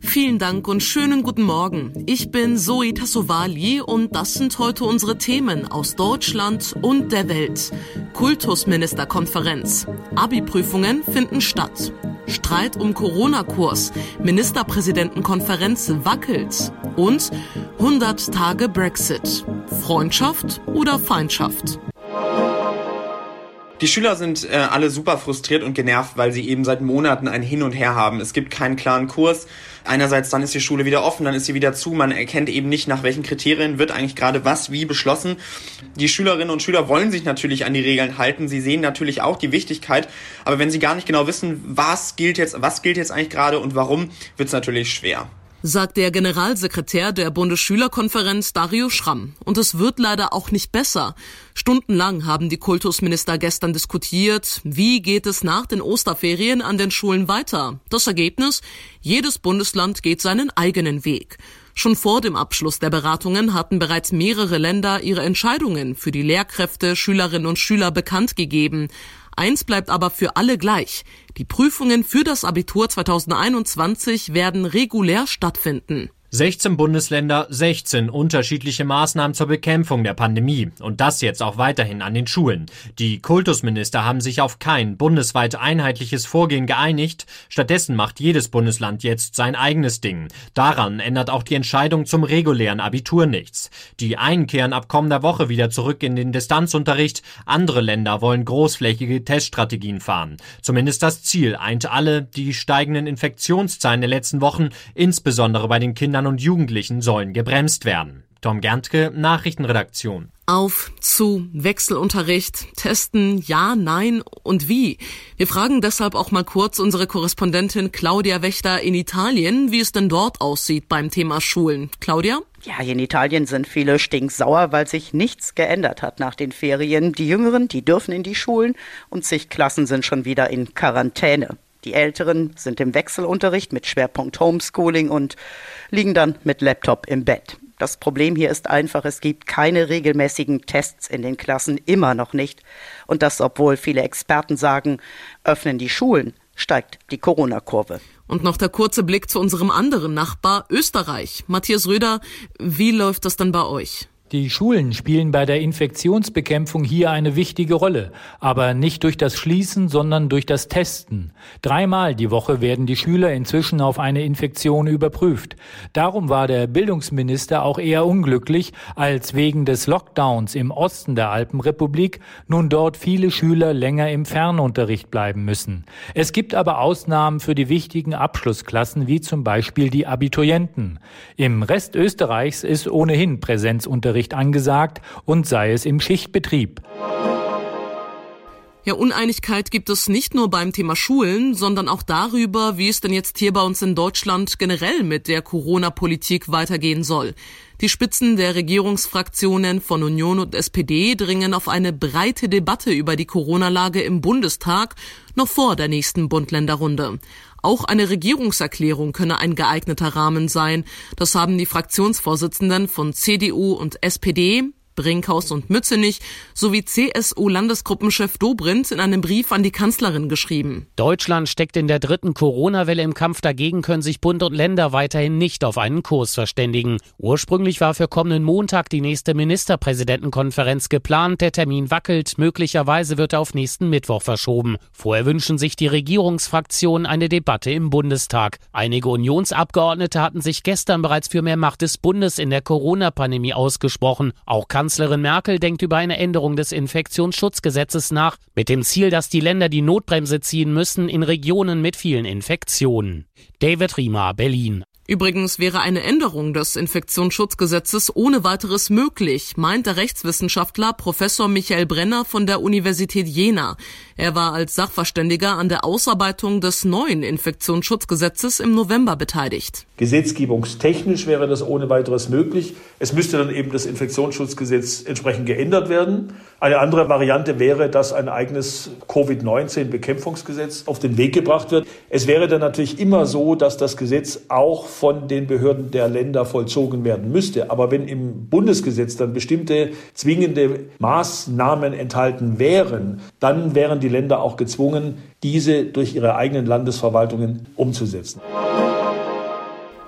Vielen Dank und schönen guten Morgen. Ich bin Zoe Tassovali und das sind heute unsere Themen aus Deutschland und der Welt. Kultusministerkonferenz. Abi-Prüfungen finden statt. Streit um Corona-Kurs. Ministerpräsidentenkonferenz wackelt. Und 100 Tage Brexit. Freundschaft oder Feindschaft? Die Schüler sind äh, alle super frustriert und genervt, weil sie eben seit Monaten ein Hin und Her haben. Es gibt keinen klaren Kurs. Einerseits dann ist die Schule wieder offen, dann ist sie wieder zu. Man erkennt eben nicht, nach welchen Kriterien wird eigentlich gerade was wie beschlossen. Die Schülerinnen und Schüler wollen sich natürlich an die Regeln halten. Sie sehen natürlich auch die Wichtigkeit. Aber wenn sie gar nicht genau wissen, was gilt jetzt, was gilt jetzt eigentlich gerade und warum, wird es natürlich schwer sagt der Generalsekretär der Bundesschülerkonferenz Dario Schramm. Und es wird leider auch nicht besser. Stundenlang haben die Kultusminister gestern diskutiert, wie geht es nach den Osterferien an den Schulen weiter. Das Ergebnis? Jedes Bundesland geht seinen eigenen Weg. Schon vor dem Abschluss der Beratungen hatten bereits mehrere Länder ihre Entscheidungen für die Lehrkräfte, Schülerinnen und Schüler bekannt gegeben. Eins bleibt aber für alle gleich. Die Prüfungen für das Abitur 2021 werden regulär stattfinden. 16 Bundesländer, 16 unterschiedliche Maßnahmen zur Bekämpfung der Pandemie und das jetzt auch weiterhin an den Schulen. Die Kultusminister haben sich auf kein bundesweit einheitliches Vorgehen geeinigt, stattdessen macht jedes Bundesland jetzt sein eigenes Ding. Daran ändert auch die Entscheidung zum regulären Abitur nichts. Die einen kehren ab kommender Woche wieder zurück in den Distanzunterricht, andere Länder wollen großflächige Teststrategien fahren. Zumindest das Ziel eint alle, die steigenden Infektionszahlen der letzten Wochen, insbesondere bei den Kindern Kindern und Jugendlichen sollen gebremst werden. Tom Gerntke, Nachrichtenredaktion. Auf zu Wechselunterricht, testen, ja, nein und wie. Wir fragen deshalb auch mal kurz unsere Korrespondentin Claudia Wächter in Italien, wie es denn dort aussieht beim Thema Schulen. Claudia? Ja, hier in Italien sind viele stinksauer, weil sich nichts geändert hat nach den Ferien. Die Jüngeren, die dürfen in die Schulen und zig Klassen sind schon wieder in Quarantäne. Die Älteren sind im Wechselunterricht mit Schwerpunkt Homeschooling und liegen dann mit Laptop im Bett. Das Problem hier ist einfach, es gibt keine regelmäßigen Tests in den Klassen, immer noch nicht. Und das, obwohl viele Experten sagen, öffnen die Schulen, steigt die Corona-Kurve. Und noch der kurze Blick zu unserem anderen Nachbar Österreich. Matthias Röder, wie läuft das dann bei euch? Die Schulen spielen bei der Infektionsbekämpfung hier eine wichtige Rolle, aber nicht durch das Schließen, sondern durch das Testen. Dreimal die Woche werden die Schüler inzwischen auf eine Infektion überprüft. Darum war der Bildungsminister auch eher unglücklich, als wegen des Lockdowns im Osten der Alpenrepublik nun dort viele Schüler länger im Fernunterricht bleiben müssen. Es gibt aber Ausnahmen für die wichtigen Abschlussklassen, wie zum Beispiel die Abiturienten. Im Rest Österreichs ist ohnehin Präsenzunterricht Unterricht angesagt und sei es im Schichtbetrieb. Ja, Uneinigkeit gibt es nicht nur beim Thema Schulen, sondern auch darüber, wie es denn jetzt hier bei uns in Deutschland generell mit der Corona-Politik weitergehen soll. Die Spitzen der Regierungsfraktionen von Union und SPD dringen auf eine breite Debatte über die Corona-Lage im Bundestag noch vor der nächsten Bund-Länder-Runde. Auch eine Regierungserklärung könne ein geeigneter Rahmen sein. Das haben die Fraktionsvorsitzenden von CDU und SPD, Brinkhaus und Mützenich sowie CSU-Landesgruppenchef Dobrindt in einem Brief an die Kanzlerin geschrieben. Deutschland steckt in der dritten Corona-Welle im Kampf. Dagegen können sich Bund und Länder weiterhin nicht auf einen Kurs verständigen. Ursprünglich war für kommenden Montag die nächste Ministerpräsidentenkonferenz geplant. Der Termin wackelt. Möglicherweise wird er auf nächsten Mittwoch verschoben. Vorher wünschen sich die Regierungsfraktionen eine Debatte im Bundestag. Einige Unionsabgeordnete hatten sich gestern bereits für mehr Macht des Bundes in der Corona-Pandemie ausgesprochen. Auch kann Kanzlerin Merkel denkt über eine Änderung des Infektionsschutzgesetzes nach, mit dem Ziel, dass die Länder die Notbremse ziehen müssen in Regionen mit vielen Infektionen. David Riemer, Berlin. Übrigens wäre eine Änderung des Infektionsschutzgesetzes ohne weiteres möglich, meint der Rechtswissenschaftler Professor Michael Brenner von der Universität Jena. Er war als Sachverständiger an der Ausarbeitung des neuen Infektionsschutzgesetzes im November beteiligt. Gesetzgebungstechnisch wäre das ohne weiteres möglich. Es müsste dann eben das Infektionsschutzgesetz entsprechend geändert werden. Eine andere Variante wäre, dass ein eigenes Covid-19-Bekämpfungsgesetz auf den Weg gebracht wird. Es wäre dann natürlich immer so, dass das Gesetz auch von den Behörden der Länder vollzogen werden müsste. Aber wenn im Bundesgesetz dann bestimmte zwingende Maßnahmen enthalten wären, dann wären die Länder auch gezwungen, diese durch ihre eigenen Landesverwaltungen umzusetzen.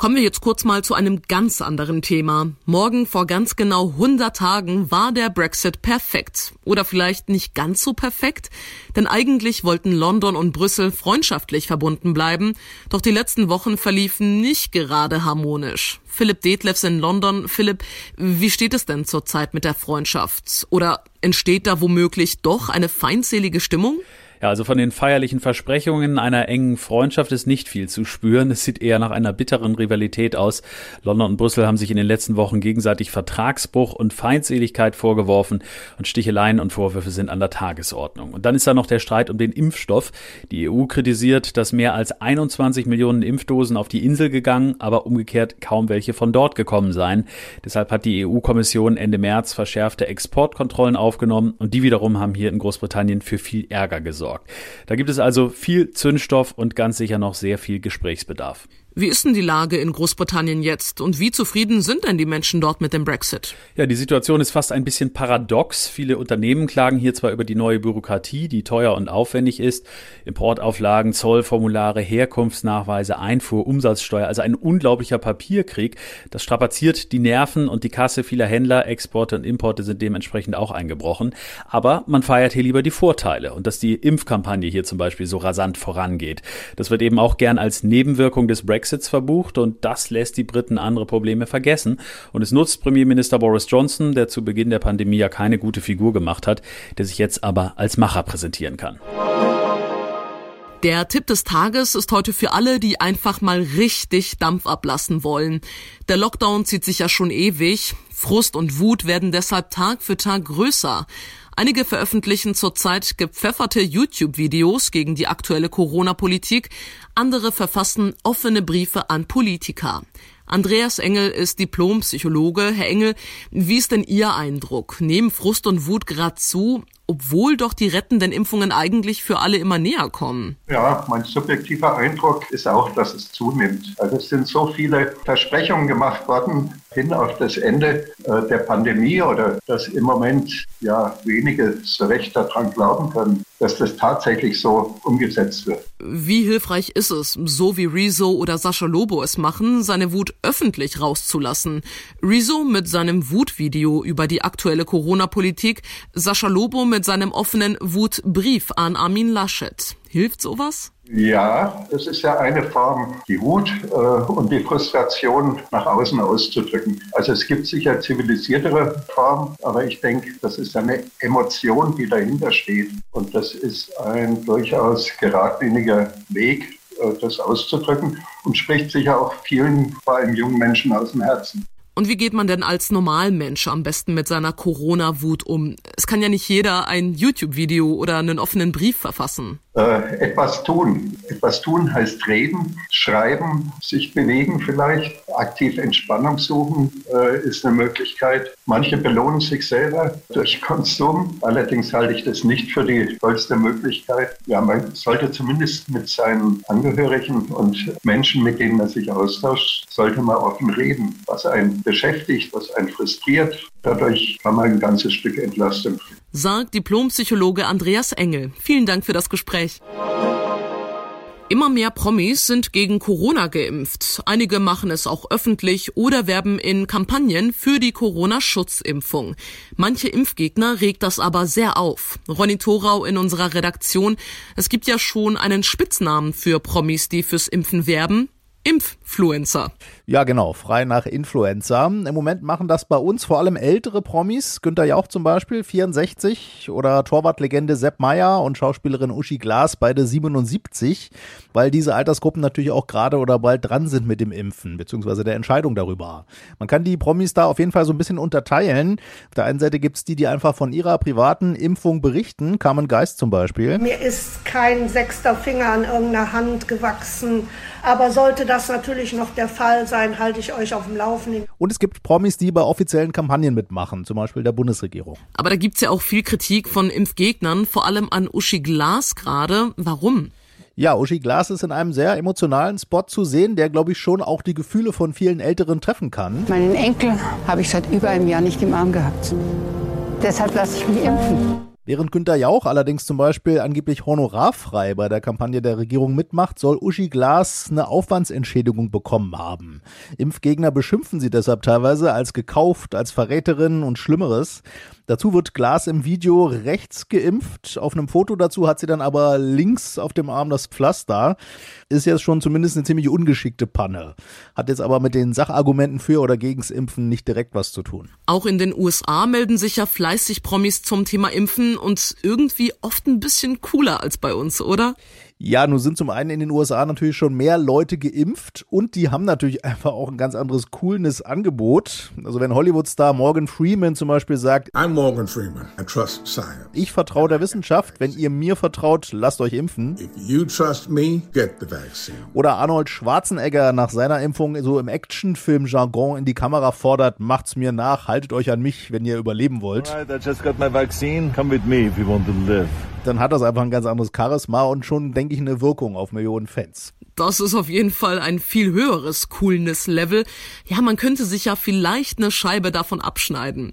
Kommen wir jetzt kurz mal zu einem ganz anderen Thema. Morgen vor ganz genau 100 Tagen war der Brexit perfekt. Oder vielleicht nicht ganz so perfekt, denn eigentlich wollten London und Brüssel freundschaftlich verbunden bleiben, doch die letzten Wochen verliefen nicht gerade harmonisch. Philipp Detlefs in London. Philipp, wie steht es denn zurzeit mit der Freundschaft? Oder entsteht da womöglich doch eine feindselige Stimmung? Ja, also von den feierlichen Versprechungen einer engen Freundschaft ist nicht viel zu spüren. Es sieht eher nach einer bitteren Rivalität aus. London und Brüssel haben sich in den letzten Wochen gegenseitig Vertragsbruch und Feindseligkeit vorgeworfen und Sticheleien und Vorwürfe sind an der Tagesordnung. Und dann ist da noch der Streit um den Impfstoff. Die EU kritisiert, dass mehr als 21 Millionen Impfdosen auf die Insel gegangen, aber umgekehrt kaum welche von dort gekommen seien. Deshalb hat die EU-Kommission Ende März verschärfte Exportkontrollen aufgenommen und die wiederum haben hier in Großbritannien für viel Ärger gesorgt gesorgt. Da gibt es also viel Zündstoff und ganz sicher noch sehr viel Gesprächsbedarf. Wie ist denn die Lage in Großbritannien jetzt und wie zufrieden sind denn die Menschen dort mit dem Brexit? Ja, die Situation ist fast ein bisschen paradox. Viele Unternehmen klagen hier zwar über die neue Bürokratie, die teuer und aufwendig ist, Importauflagen, Zollformulare, Herkunftsnachweise, Einfuhr, Umsatzsteuer, also ein unglaublicher Papierkrieg. Das strapaziert die Nerven und die Kasse vieler Händler, Exporte und Importe sind dementsprechend auch eingebrochen. Aber man feiert hier lieber die Vorteile und dass die Impfkampagne hier zum Beispiel so rasant vorangeht. Das wird eben auch gern als Nebenwirkung des Brexit Brexits verbucht und das lässt die Briten andere Probleme vergessen. Und es nutzt Premierminister Boris Johnson, der zu Beginn der Pandemie ja keine gute Figur gemacht hat, der sich jetzt aber als Macher präsentieren kann. Der Tipp des Tages ist heute für alle, die einfach mal richtig Dampf ablassen wollen. Der Lockdown zieht sich ja schon ewig. Frust und Wut werden deshalb Tag für Tag größer. Einige veröffentlichen zurzeit gepfefferte YouTube-Videos gegen die aktuelle Corona-Politik, andere verfassen offene Briefe an Politiker. Andreas Engel ist Diplompsychologe. Herr Engel, wie ist denn Ihr Eindruck? Nehmen Frust und Wut gerade zu, obwohl doch die rettenden Impfungen eigentlich für alle immer näher kommen? Ja, mein subjektiver Eindruck ist auch, dass es zunimmt. Also es sind so viele Versprechungen gemacht worden, hin auf das Ende äh, der Pandemie oder dass im Moment ja wenige so recht daran glauben können, dass das tatsächlich so umgesetzt wird. Wie hilfreich ist es, so wie Rezo oder Sascha Lobo es machen, seine Wut öffentlich rauszulassen? Rezo mit seinem Wutvideo über die aktuelle Corona-Politik, Sascha Lobo mit seinem offenen Wutbrief an Armin Laschet. Hilft sowas? Ja, das ist ja eine Form, die Wut äh, und die Frustration nach außen auszudrücken. Also es gibt sicher zivilisiertere Formen, aber ich denke, das ist eine Emotion, die dahinter steht. Und das ist ein durchaus geradliniger Weg, äh, das auszudrücken und spricht sicher auch vielen, vor allem jungen Menschen aus dem Herzen. Und wie geht man denn als Normalmensch am besten mit seiner Corona-Wut um? Es kann ja nicht jeder ein YouTube-Video oder einen offenen Brief verfassen. Äh, etwas tun. Etwas tun heißt reden, schreiben, sich bewegen vielleicht, aktiv Entspannung suchen äh, ist eine Möglichkeit. Manche belohnen sich selber durch Konsum. Allerdings halte ich das nicht für die tollste Möglichkeit. Ja, man sollte zumindest mit seinen Angehörigen und Menschen, mit denen man sich austauscht, sollte man offen reden, was einen beschäftigt, was einen frustriert. Dadurch kann man ein ganzes Stück Entlastung sagt Diplompsychologe Andreas Engel. Vielen Dank für das Gespräch. Immer mehr Promis sind gegen Corona geimpft. Einige machen es auch öffentlich oder werben in Kampagnen für die Corona-Schutzimpfung. Manche Impfgegner regt das aber sehr auf. Ronny Thorau in unserer Redaktion. Es gibt ja schon einen Spitznamen für Promis, die fürs Impfen werben. Impffluencer. Ja, genau, frei nach Influencer. Im Moment machen das bei uns vor allem ältere Promis. Günter Jauch zum Beispiel, 64. Oder Torwartlegende Sepp Meyer und Schauspielerin Uschi Glas, beide 77. Weil diese Altersgruppen natürlich auch gerade oder bald dran sind mit dem Impfen, beziehungsweise der Entscheidung darüber. Man kann die Promis da auf jeden Fall so ein bisschen unterteilen. Auf der einen Seite gibt es die, die einfach von ihrer privaten Impfung berichten. Carmen Geist zum Beispiel. Mir ist kein sechster Finger an irgendeiner Hand gewachsen. Aber sollte das natürlich noch der Fall sein, halte ich euch auf dem Laufenden. Und es gibt Promis, die bei offiziellen Kampagnen mitmachen, zum Beispiel der Bundesregierung. Aber da gibt's ja auch viel Kritik von Impfgegnern, vor allem an Uschi Glas gerade. Warum? Ja, Uschi Glas ist in einem sehr emotionalen Spot zu sehen, der, glaube ich, schon auch die Gefühle von vielen Älteren treffen kann. Meinen Enkel habe ich seit über einem Jahr nicht im Arm gehabt. Deshalb lasse ich mich impfen. Während Günter Jauch allerdings zum Beispiel angeblich honorarfrei bei der Kampagne der Regierung mitmacht, soll Uschi Glas eine Aufwandsentschädigung bekommen haben. Impfgegner beschimpfen sie deshalb teilweise als gekauft, als Verräterin und Schlimmeres. Dazu wird Glas im Video rechts geimpft. Auf einem Foto dazu hat sie dann aber links auf dem Arm das Pflaster. Ist jetzt schon zumindest eine ziemlich ungeschickte Panne. Hat jetzt aber mit den Sachargumenten für oder gegens Impfen nicht direkt was zu tun. Auch in den USA melden sich ja fleißig Promis zum Thema Impfen und irgendwie oft ein bisschen cooler als bei uns, oder? Ja, nun sind zum einen in den USA natürlich schon mehr Leute geimpft und die haben natürlich einfach auch ein ganz anderes coolness Angebot. Also wenn Hollywood-Star Morgan Freeman zum Beispiel sagt, I'm Morgan Freeman, I trust science. Ich vertraue der Wissenschaft, wenn ihr mir vertraut, lasst euch impfen. If you trust me, get the vaccine. Oder Arnold Schwarzenegger nach seiner Impfung so im Actionfilm-Jargon in die Kamera fordert, macht's mir nach, haltet euch an mich, wenn ihr überleben wollt. Right, I just got my vaccine, come with me if you want to live dann hat das einfach ein ganz anderes Charisma und schon, denke ich, eine Wirkung auf Millionen Fans. Das ist auf jeden Fall ein viel höheres Coolness-Level. Ja, man könnte sich ja vielleicht eine Scheibe davon abschneiden.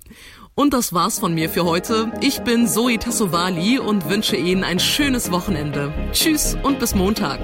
Und das war's von mir für heute. Ich bin Zoe Tassovali und wünsche Ihnen ein schönes Wochenende. Tschüss und bis Montag.